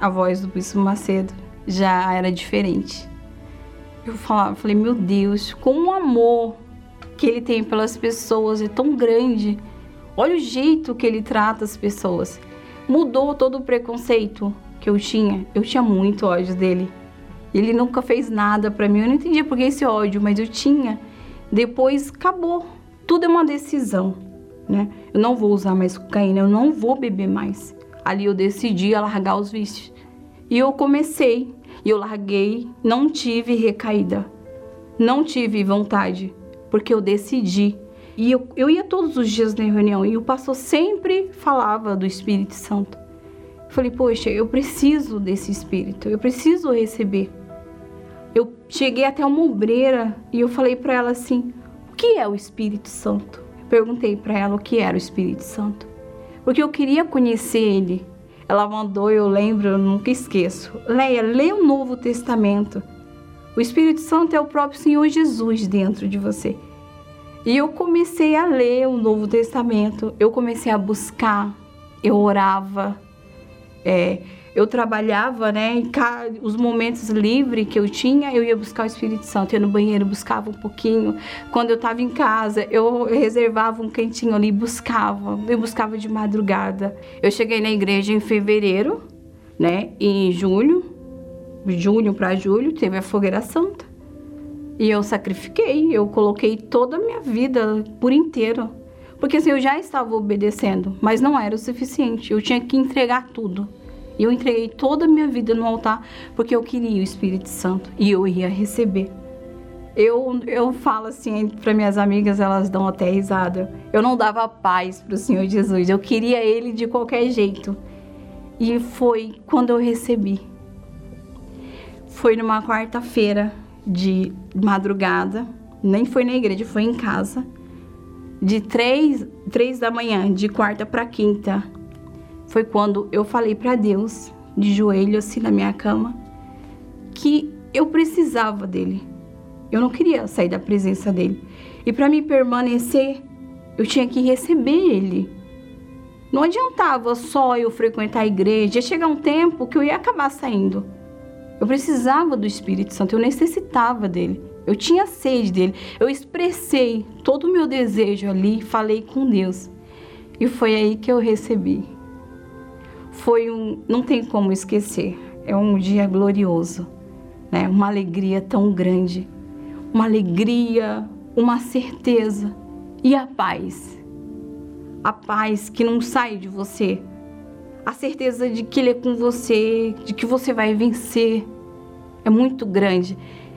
a voz do Bispo Macedo, já era diferente. Eu falei, meu Deus, com um amor que ele tem pelas pessoas é tão grande. Olha o jeito que ele trata as pessoas. Mudou todo o preconceito que eu tinha. Eu tinha muito ódio dele. Ele nunca fez nada para mim. Eu não entendia por que esse ódio, mas eu tinha. Depois acabou. Tudo é uma decisão, né? Eu não vou usar mais cocaína, eu não vou beber mais. Ali eu decidi largar os vícios. E eu comecei, e eu larguei, não tive recaída. Não tive vontade, porque eu decidi. E eu, eu ia todos os dias na reunião e o pastor sempre falava do Espírito Santo. Eu falei, poxa, eu preciso desse Espírito, eu preciso receber. Eu cheguei até uma obreira e eu falei para ela assim: o que é o Espírito Santo? perguntei para ela o que era o Espírito Santo, porque eu queria conhecer ele. Ela mandou, eu lembro, eu nunca esqueço. Leia, lê o Novo Testamento. O Espírito Santo é o próprio Senhor Jesus dentro de você. E eu comecei a ler o Novo Testamento, eu comecei a buscar, eu orava, é, eu trabalhava, né? os momentos livres que eu tinha, eu ia buscar o Espírito Santo. Eu no banheiro, buscava um pouquinho. Quando eu estava em casa, eu reservava um cantinho ali, buscava. Eu buscava de madrugada. Eu cheguei na igreja em fevereiro, né? Em julho, junho para julho, teve a fogueira santa. E eu sacrifiquei, eu coloquei toda a minha vida por inteiro. Porque assim, eu já estava obedecendo, mas não era o suficiente. Eu tinha que entregar tudo. E eu entreguei toda a minha vida no altar porque eu queria o Espírito Santo e eu ia receber. Eu, eu falo assim para minhas amigas, elas dão até risada. Eu não dava paz para o Senhor Jesus, eu queria Ele de qualquer jeito. E foi quando eu recebi. Foi numa quarta-feira de madrugada, nem foi na igreja, foi em casa. De três, três da manhã, de quarta para quinta, foi quando eu falei para Deus, de joelho assim na minha cama, que eu precisava dele. Eu não queria sair da presença dele. E para me permanecer, eu tinha que receber ele. Não adiantava só eu frequentar a igreja, ia chegar um tempo que eu ia acabar saindo. Eu precisava do Espírito Santo, eu necessitava dele. Eu tinha sede dele. Eu expressei todo o meu desejo ali, falei com Deus. E foi aí que eu recebi foi um, não tem como esquecer. É um dia glorioso, né? Uma alegria tão grande, uma alegria, uma certeza e a paz. A paz que não sai de você. A certeza de que ele é com você, de que você vai vencer. É muito grande.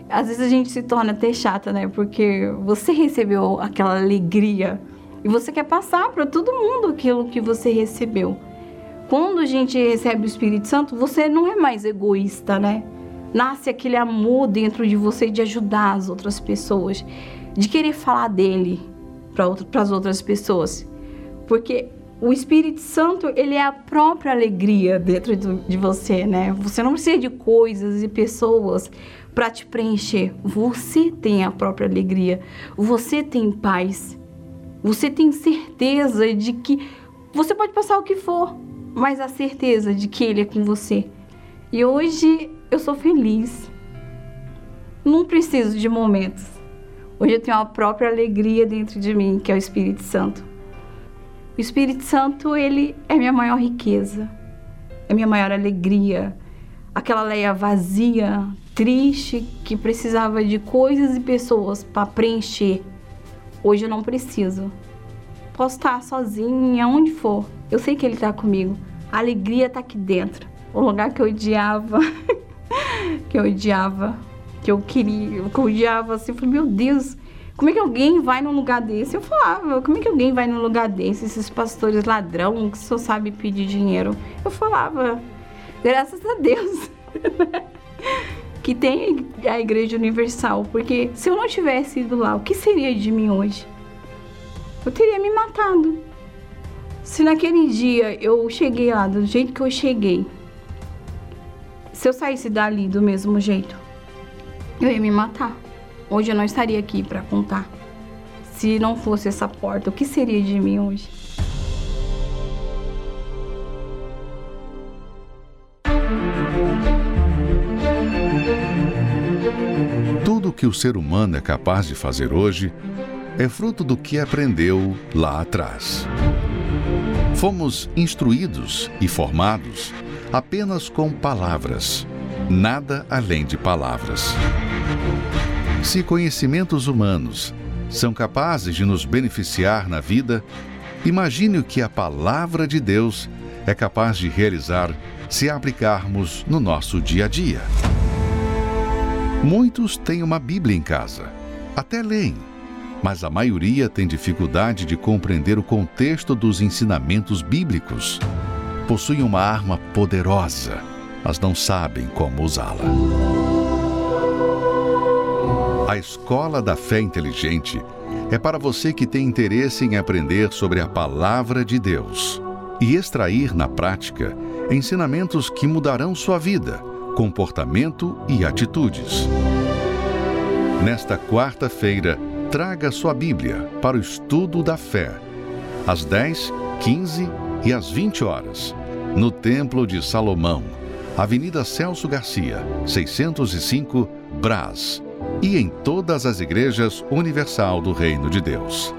Às vezes a gente se torna até chata, né? Porque você recebeu aquela alegria e você quer passar para todo mundo aquilo que você recebeu quando a gente recebe o Espírito Santo, você não é mais egoísta, né? Nasce aquele amor dentro de você de ajudar as outras pessoas, de querer falar dele para as outras pessoas. Porque o Espírito Santo, ele é a própria alegria dentro de você, né? Você não precisa de coisas e pessoas para te preencher. Você tem a própria alegria. Você tem paz. Você tem certeza de que você pode passar o que for, mas a certeza de que Ele é com você. E hoje eu sou feliz. Não preciso de momentos. Hoje eu tenho a própria alegria dentro de mim, que é o Espírito Santo. O Espírito Santo, ele é minha maior riqueza, é minha maior alegria. Aquela Leia vazia, triste, que precisava de coisas e pessoas para preencher. Hoje eu não preciso. Posso estar sozinha, onde for. Eu sei que Ele está comigo. A alegria está aqui dentro. O lugar que eu odiava, que eu odiava, que eu queria, que eu odiava assim. Eu falei, meu Deus, como é que alguém vai num lugar desse? Eu falava, como é que alguém vai num lugar desse? Esses pastores ladrão que só sabe pedir dinheiro. Eu falava, graças a Deus. que tem a Igreja Universal, porque se eu não tivesse ido lá, o que seria de mim hoje? eu teria me matado. Se naquele dia eu cheguei lá do jeito que eu cheguei, se eu saísse dali do mesmo jeito, eu ia me matar. Hoje eu não estaria aqui para contar. Se não fosse essa porta, o que seria de mim hoje? Tudo que o ser humano é capaz de fazer hoje é fruto do que aprendeu lá atrás. Fomos instruídos e formados apenas com palavras, nada além de palavras. Se conhecimentos humanos são capazes de nos beneficiar na vida, imagine o que a palavra de Deus é capaz de realizar se aplicarmos no nosso dia a dia. Muitos têm uma Bíblia em casa, até leem, mas a maioria tem dificuldade de compreender o contexto dos ensinamentos bíblicos. Possuem uma arma poderosa, mas não sabem como usá-la. A Escola da Fé Inteligente é para você que tem interesse em aprender sobre a Palavra de Deus e extrair na prática ensinamentos que mudarão sua vida, comportamento e atitudes. Nesta quarta-feira, traga sua Bíblia para o estudo da fé, às 10, 15 e às 20 horas, no Templo de Salomão, Avenida Celso Garcia, 605, Brás e em todas as igrejas universal do Reino de Deus.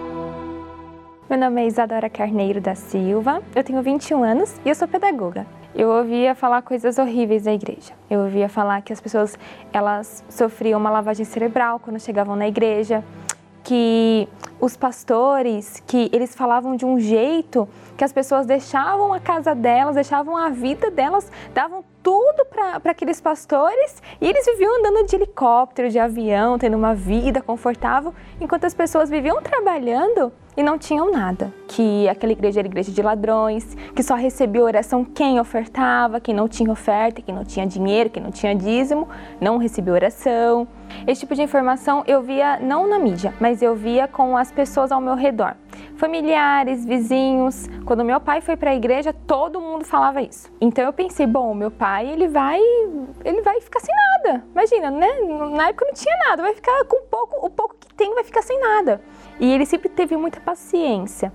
Meu nome é Isadora Carneiro da Silva, eu tenho 21 anos e eu sou pedagoga. Eu ouvia falar coisas horríveis da igreja. Eu ouvia falar que as pessoas elas sofriam uma lavagem cerebral quando chegavam na igreja, que os pastores, que eles falavam de um jeito que as pessoas deixavam a casa delas, deixavam a vida delas, davam tudo para aqueles pastores. E eles viviam andando de helicóptero, de avião, tendo uma vida confortável, enquanto as pessoas viviam trabalhando e não tinham nada. Que aquela igreja era igreja de ladrões, que só recebia oração quem ofertava, quem não tinha oferta, quem não tinha dinheiro, quem não tinha dízimo, não recebia oração. Esse tipo de informação eu via não na mídia, mas eu via com as pessoas ao meu redor. Familiares, vizinhos. Quando meu pai foi para a igreja, todo mundo falava isso. Então eu pensei, bom, meu pai, ele vai, ele vai ficar sem nada. Imagina, né? Na época não tinha nada, vai ficar com pouco, o pouco que tem vai ficar sem nada. E ele sempre teve muita paciência.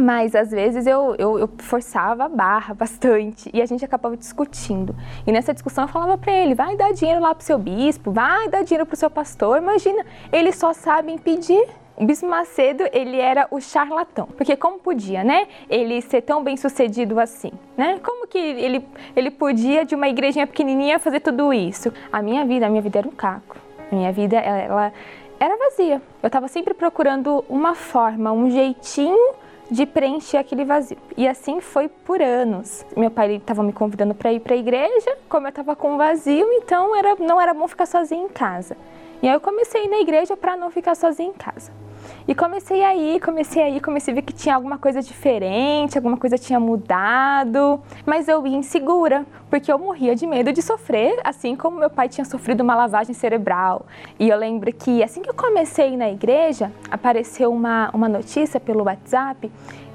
Mas às vezes eu, eu, eu, forçava a barra bastante e a gente acabava discutindo. E nessa discussão eu falava para ele: vai dar dinheiro lá pro seu bispo, vai dar dinheiro pro seu pastor. Imagina, eles só sabem pedir. O Bispo Macedo, ele era o charlatão. Porque como podia, né? Ele ser tão bem sucedido assim, né? Como que ele, ele podia, de uma igrejinha pequenininha, fazer tudo isso? A minha vida, a minha vida era um caco. A minha vida, ela, era vazia. Eu estava sempre procurando uma forma, um jeitinho de preencher aquele vazio. E assim foi por anos. Meu pai estava me convidando para ir para a igreja, como eu estava com vazio, então era, não era bom ficar sozinha em casa. E aí eu comecei na igreja para não ficar sozinha em casa. E comecei aí, comecei aí, comecei a ver que tinha alguma coisa diferente, alguma coisa tinha mudado, mas eu ia insegura, porque eu morria de medo de sofrer, assim como meu pai tinha sofrido uma lavagem cerebral. E eu lembro que assim que eu comecei na igreja, apareceu uma, uma notícia pelo WhatsApp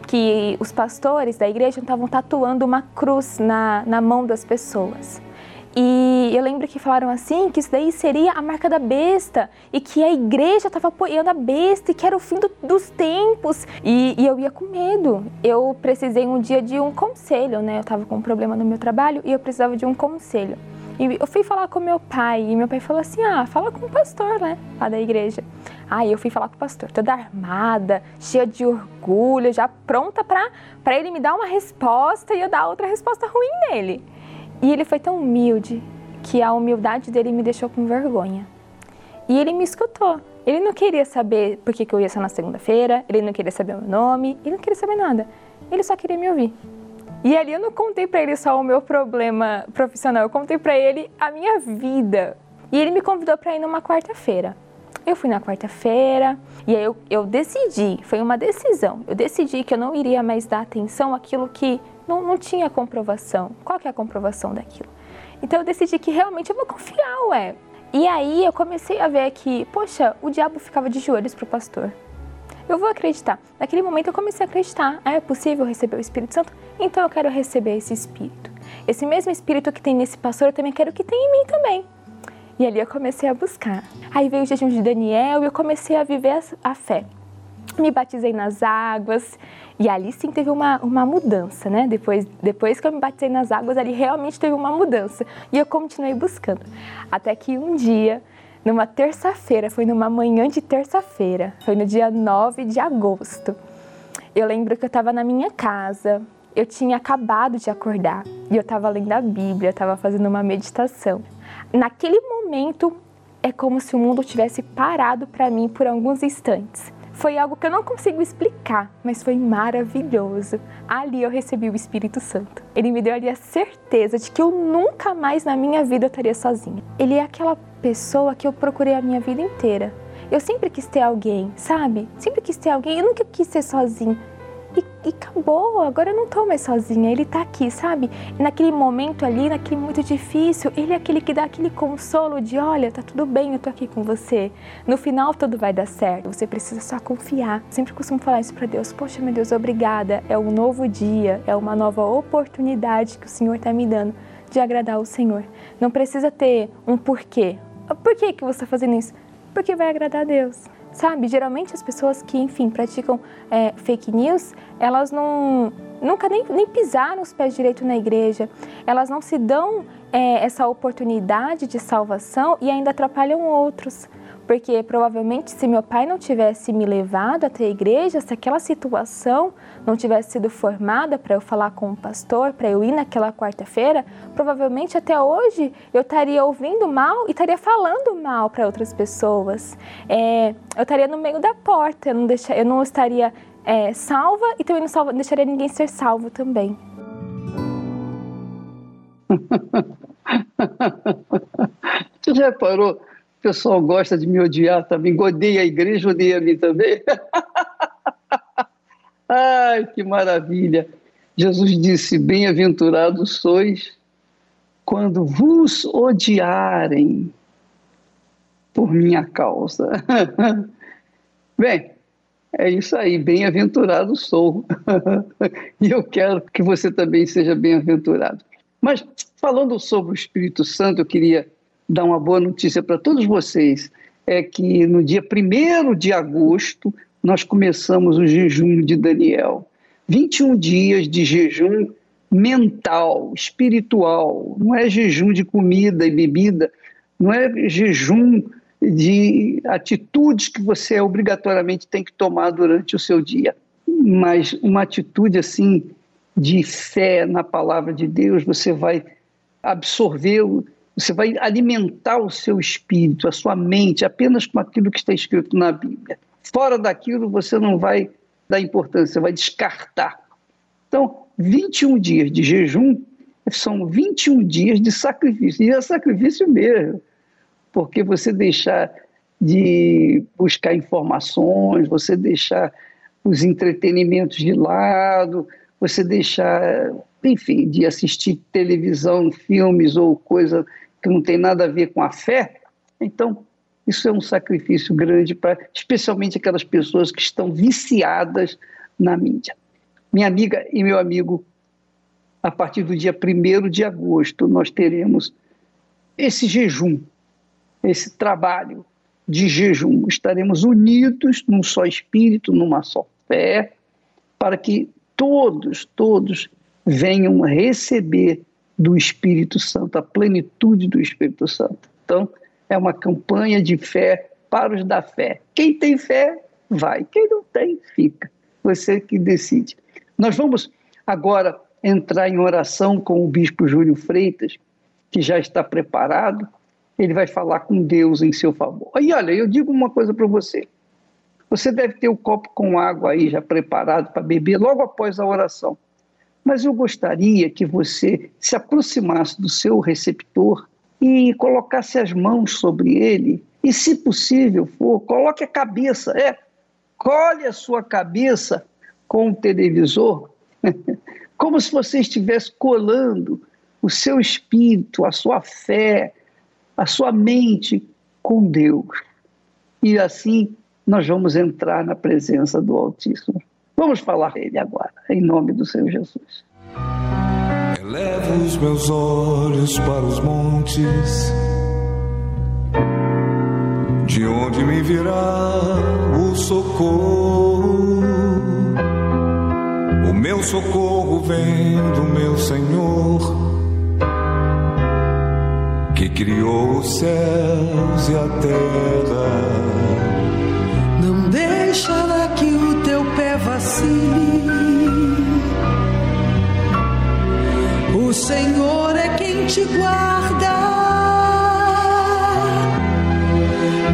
que os pastores da igreja estavam tatuando uma cruz na, na mão das pessoas. E eu lembro que falaram assim que isso daí seria a marca da besta e que a igreja estava apoiando a besta e que era o fim do, dos tempos. E, e, eu ia com medo. Eu precisei um dia de um conselho, né? Eu estava com um problema no meu trabalho e eu precisava de um conselho. E eu fui falar com meu pai e meu pai falou assim: ah, fala com o pastor, né? Lá da igreja. Aí eu fui falar com o pastor, toda armada, cheia de orgulho, já pronta para ele me dar uma resposta e eu dar outra resposta ruim nele. E ele foi tão humilde que a humildade dele me deixou com vergonha. E ele me escutou. Ele não queria saber por que, eu ia só na segunda-feira, ele não queria saber o meu nome, ele não queria saber nada. Ele só queria me ouvir. E ali eu não contei para ele só o meu problema profissional, eu contei para ele a minha vida. E ele me convidou para ir numa quarta-feira. Eu fui na quarta-feira e aí eu, eu decidi, foi uma decisão, eu decidi que eu não iria mais dar atenção àquilo que não, não tinha comprovação. Qual que é a comprovação daquilo? Então eu decidi que realmente eu vou confiar, ué. E aí eu comecei a ver que, poxa, o diabo ficava de joelhos pro pastor. Eu vou acreditar. Naquele momento eu comecei a acreditar. Ah, é possível receber o Espírito Santo? Então eu quero receber esse Espírito. Esse mesmo Espírito que tem nesse pastor, eu também quero que tenha em mim também. E ali eu comecei a buscar. Aí veio o jejum de Daniel e eu comecei a viver a fé. Me batizei nas águas e ali sim teve uma, uma mudança, né? Depois, depois que eu me batizei nas águas, ali realmente teve uma mudança. E eu continuei buscando. Até que um dia, numa terça-feira, foi numa manhã de terça-feira, foi no dia 9 de agosto. Eu lembro que eu estava na minha casa, eu tinha acabado de acordar e eu estava lendo a Bíblia, estava fazendo uma meditação. Naquele momento, é como se o mundo tivesse parado para mim por alguns instantes. Foi algo que eu não consigo explicar, mas foi maravilhoso. Ali eu recebi o Espírito Santo. Ele me deu ali a certeza de que eu nunca mais na minha vida estaria sozinha. Ele é aquela pessoa que eu procurei a minha vida inteira. Eu sempre quis ter alguém, sabe? Sempre quis ter alguém. Eu nunca quis ser sozinha. E, acabou, agora eu não tô mais sozinha, ele tá aqui, sabe? Naquele momento ali, naquele momento difícil, ele é aquele que dá aquele consolo de: olha, tá tudo bem, eu tô aqui com você. No final tudo vai dar certo, você precisa só confiar. Sempre costumo falar isso para Deus: poxa, meu Deus, obrigada. É um novo dia, é uma nova oportunidade que o Senhor tá me dando de agradar o Senhor. Não precisa ter um porquê. Por que, que você está fazendo isso? Porque vai agradar a Deus sabe? Geralmente as pessoas que, enfim, praticam é, fake news, elas não nunca nem, nem pisaram os pés direito na igreja, elas não se dão é, essa oportunidade de salvação e ainda atrapalham outros porque provavelmente se meu pai não tivesse me levado até a igreja, se aquela situação não tivesse sido formada para eu falar com o pastor, para eu ir naquela quarta-feira, provavelmente até hoje eu estaria ouvindo mal e estaria falando mal para outras pessoas. É, eu estaria no meio da porta, eu não, deixa, eu não estaria é, salva e também não salva, deixaria ninguém ser salvo também. Você já? Pessoal gosta de me odiar também, odeia a igreja, odeia a mim também. Ai, que maravilha! Jesus disse: Bem-aventurados sois quando vos odiarem por minha causa. Bem, é isso aí, bem-aventurado sou. e eu quero que você também seja bem-aventurado. Mas, falando sobre o Espírito Santo, eu queria dar uma boa notícia para todos vocês. É que no dia 1 de agosto nós começamos o jejum de Daniel. 21 dias de jejum mental, espiritual. Não é jejum de comida e bebida, não é jejum de atitudes que você obrigatoriamente tem que tomar durante o seu dia, mas uma atitude assim de fé na palavra de Deus, você vai absorver você vai alimentar o seu espírito, a sua mente, apenas com aquilo que está escrito na Bíblia. Fora daquilo, você não vai dar importância, vai descartar. Então, 21 dias de jejum são 21 dias de sacrifício. E é sacrifício mesmo, porque você deixar de buscar informações, você deixar os entretenimentos de lado, você deixar, enfim, de assistir televisão, filmes ou coisa que não tem nada a ver com a fé, então isso é um sacrifício grande para, especialmente aquelas pessoas que estão viciadas na mídia. Minha amiga e meu amigo, a partir do dia 1 de agosto, nós teremos esse jejum, esse trabalho de jejum. Estaremos unidos num só espírito, numa só fé, para que todos, todos venham receber do Espírito Santo, a plenitude do Espírito Santo. Então, é uma campanha de fé para os da fé. Quem tem fé, vai. Quem não tem, fica. Você que decide. Nós vamos agora entrar em oração com o bispo Júlio Freitas, que já está preparado. Ele vai falar com Deus em seu favor. E olha, eu digo uma coisa para você. Você deve ter o um copo com água aí já preparado para beber logo após a oração. Mas eu gostaria que você se aproximasse do seu receptor e colocasse as mãos sobre ele e, se possível for, coloque a cabeça, é, colhe a sua cabeça com o televisor, como se você estivesse colando o seu espírito, a sua fé, a sua mente com Deus. E assim nós vamos entrar na presença do Altíssimo. Vamos falar dele agora, em nome do Senhor Jesus. Elevo os meus olhos para os montes, de onde me virá o socorro. O meu socorro vem do meu Senhor, que criou os céus e a terra. Não deixará o Senhor é quem te guarda.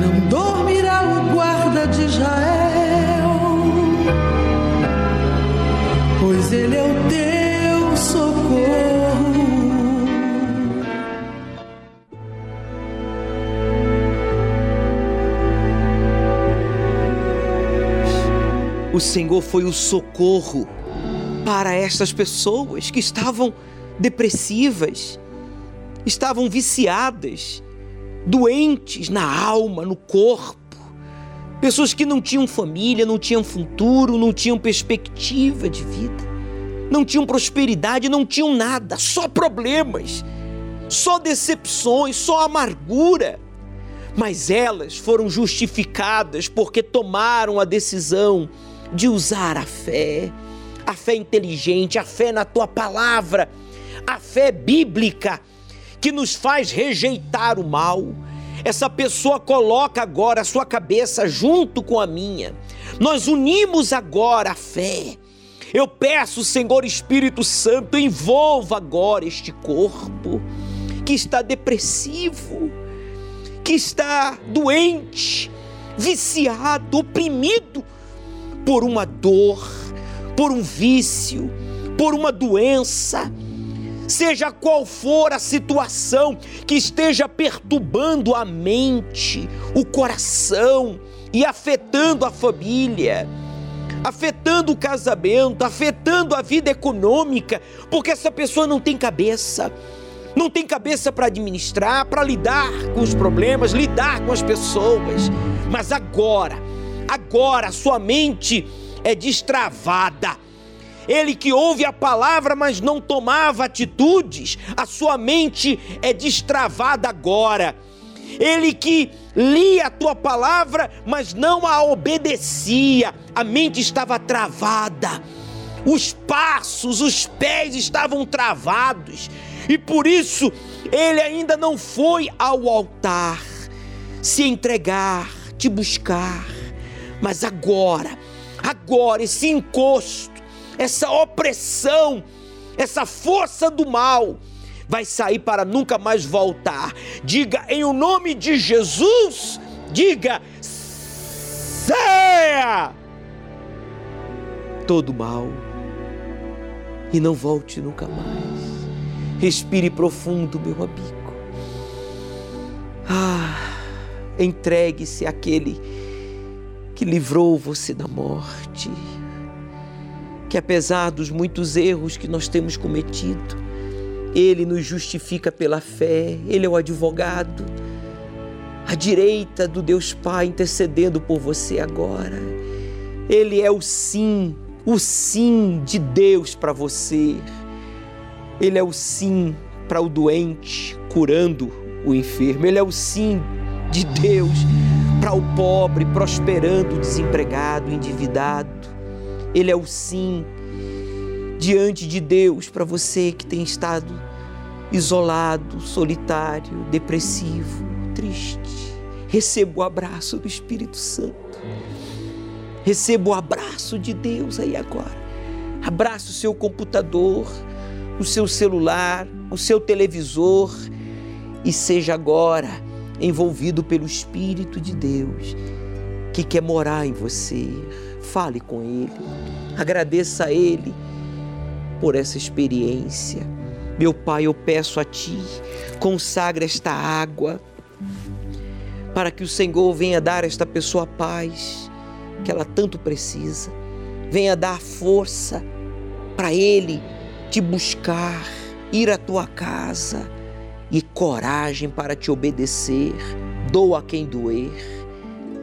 Não dormirá o guarda de Israel, pois ele é o Deus. O Senhor foi o socorro para estas pessoas que estavam depressivas, estavam viciadas, doentes na alma, no corpo. Pessoas que não tinham família, não tinham futuro, não tinham perspectiva de vida, não tinham prosperidade, não tinham nada, só problemas, só decepções, só amargura. Mas elas foram justificadas porque tomaram a decisão de usar a fé, a fé inteligente, a fé na tua palavra, a fé bíblica que nos faz rejeitar o mal. Essa pessoa coloca agora a sua cabeça junto com a minha. Nós unimos agora a fé. Eu peço, Senhor Espírito Santo, envolva agora este corpo que está depressivo, que está doente, viciado, oprimido por uma dor, por um vício, por uma doença, seja qual for a situação que esteja perturbando a mente, o coração e afetando a família, afetando o casamento, afetando a vida econômica, porque essa pessoa não tem cabeça. Não tem cabeça para administrar, para lidar com os problemas, lidar com as pessoas. Mas agora, agora sua mente é destravada. Ele que ouve a palavra, mas não tomava atitudes, a sua mente é destravada agora. Ele que lia a tua palavra, mas não a obedecia, a mente estava travada, os passos, os pés estavam travados, e por isso ele ainda não foi ao altar se entregar, te buscar. Mas agora, agora, esse encosto, essa opressão, essa força do mal vai sair para nunca mais voltar. Diga em o nome de Jesus, diga: saia todo mal e não volte nunca mais. Respire profundo, meu amigo. Ah, entregue-se àquele que livrou você da morte, que apesar dos muitos erros que nós temos cometido, Ele nos justifica pela fé, Ele é o advogado, à direita do Deus Pai intercedendo por você agora. Ele é o sim, o sim de Deus para você. Ele é o sim para o doente, curando o enfermo. Ele é o sim de Deus para o pobre, prosperando o desempregado, endividado. Ele é o sim diante de Deus para você que tem estado isolado, solitário, depressivo, triste. Receba o abraço do Espírito Santo. Receba o abraço de Deus aí agora. Abraça o seu computador, o seu celular, o seu televisor e seja agora envolvido pelo Espírito de Deus que quer morar em você. Fale com Ele, agradeça a Ele por essa experiência. Meu Pai, eu peço a Ti, consagra esta água para que o Senhor venha dar a esta pessoa paz que ela tanto precisa. Venha dar força para Ele te buscar, ir à tua casa e coragem para te obedecer, doa quem doer,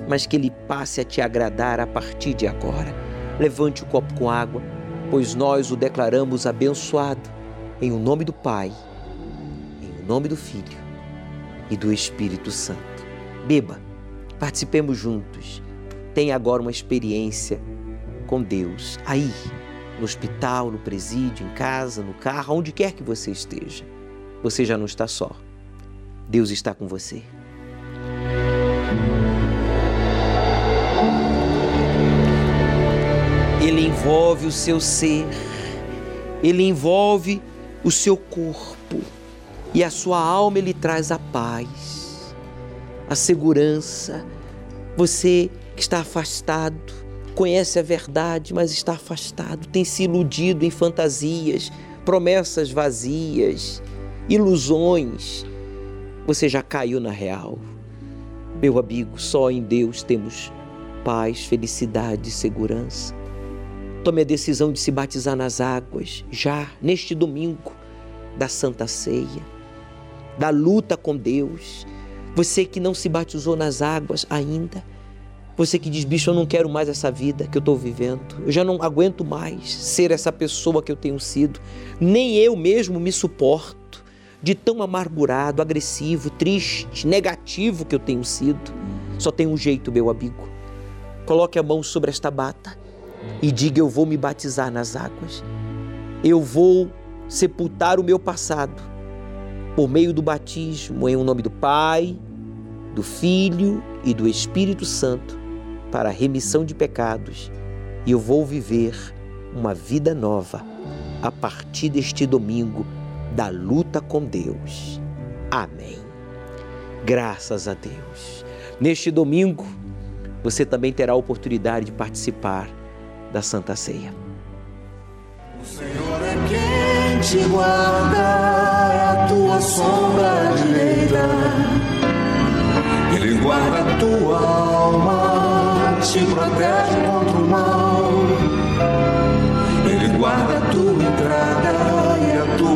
mas que ele passe a te agradar a partir de agora. Levante o copo com água, pois nós o declaramos abençoado, em o nome do Pai, em o nome do Filho e do Espírito Santo. Beba, participemos juntos. Tenha agora uma experiência com Deus, aí, no hospital, no presídio, em casa, no carro, onde quer que você esteja você já não está só. Deus está com você. Ele envolve o seu ser, ele envolve o seu corpo e a sua alma ele traz a paz, a segurança. Você que está afastado, conhece a verdade, mas está afastado, tem se iludido em fantasias, promessas vazias, ilusões. Você já caiu na real. Meu amigo, só em Deus temos paz, felicidade e segurança. Tome a decisão de se batizar nas águas já neste domingo da Santa Ceia, da luta com Deus. Você que não se batizou nas águas ainda, você que diz, bicho, eu não quero mais essa vida que eu estou vivendo. Eu já não aguento mais ser essa pessoa que eu tenho sido. Nem eu mesmo me suporto de tão amargurado, agressivo, triste, negativo que eu tenho sido. Só tem um jeito, meu amigo. Coloque a mão sobre esta bata e diga: Eu vou me batizar nas águas. Eu vou sepultar o meu passado por meio do batismo em o nome do Pai, do Filho e do Espírito Santo para a remissão de pecados e eu vou viver uma vida nova a partir deste domingo da luta com Deus. Amém. Graças a Deus. Neste domingo, você também terá a oportunidade de participar da Santa Ceia. O Senhor é quem te guarda, é a tua sombra direita. Ele guarda a tua alma te protege contra o mal. Ele guarda a tua entrada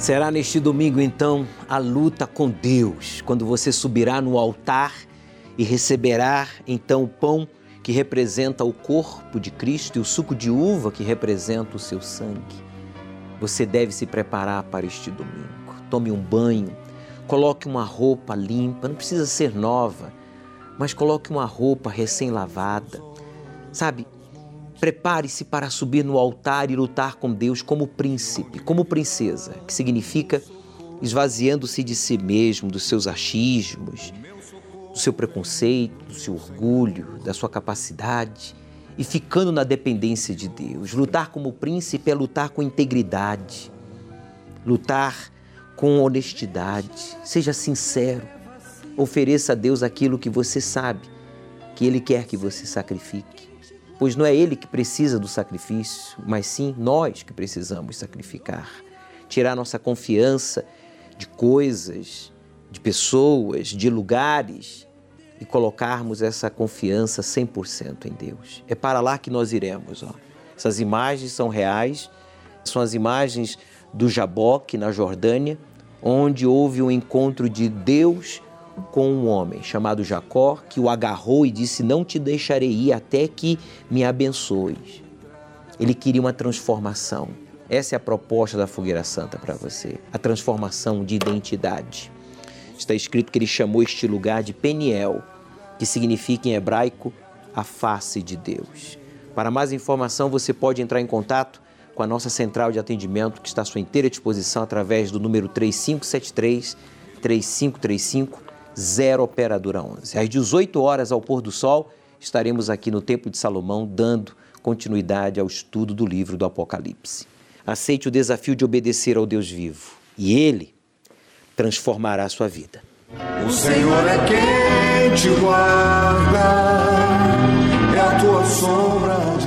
Será neste domingo, então, a luta com Deus, quando você subirá no altar e receberá então o pão que representa o corpo de Cristo e o suco de uva que representa o seu sangue. Você deve se preparar para este domingo. Tome um banho, coloque uma roupa limpa, não precisa ser nova, mas coloque uma roupa recém-lavada. Sabe, prepare-se para subir no altar e lutar com Deus como príncipe, como princesa, que significa esvaziando-se de si mesmo, dos seus achismos, do seu preconceito, do seu orgulho, da sua capacidade e ficando na dependência de Deus. Lutar como príncipe é lutar com integridade, lutar com honestidade, seja sincero, ofereça a Deus aquilo que você sabe que Ele quer que você sacrifique. Pois não é Ele que precisa do sacrifício, mas sim nós que precisamos sacrificar. Tirar nossa confiança de coisas, de pessoas, de lugares e colocarmos essa confiança 100% em Deus. É para lá que nós iremos. Ó. Essas imagens são reais, são as imagens do Jaboque, na Jordânia, onde houve um encontro de Deus com um homem chamado Jacó, que o agarrou e disse: Não te deixarei ir até que me abençoes. Ele queria uma transformação. Essa é a proposta da Fogueira Santa para você, a transformação de identidade. Está escrito que ele chamou este lugar de Peniel, que significa em hebraico a face de Deus. Para mais informação, você pode entrar em contato com a nossa central de atendimento, que está à sua inteira disposição através do número 3573 3535 0 Operadora 11. Às 18 horas, ao pôr do sol, estaremos aqui no Templo de Salomão dando continuidade ao estudo do livro do Apocalipse. Aceite o desafio de obedecer ao Deus vivo e Ele transformará a sua vida. O Senhor é quem te guarda, é a tua sombra.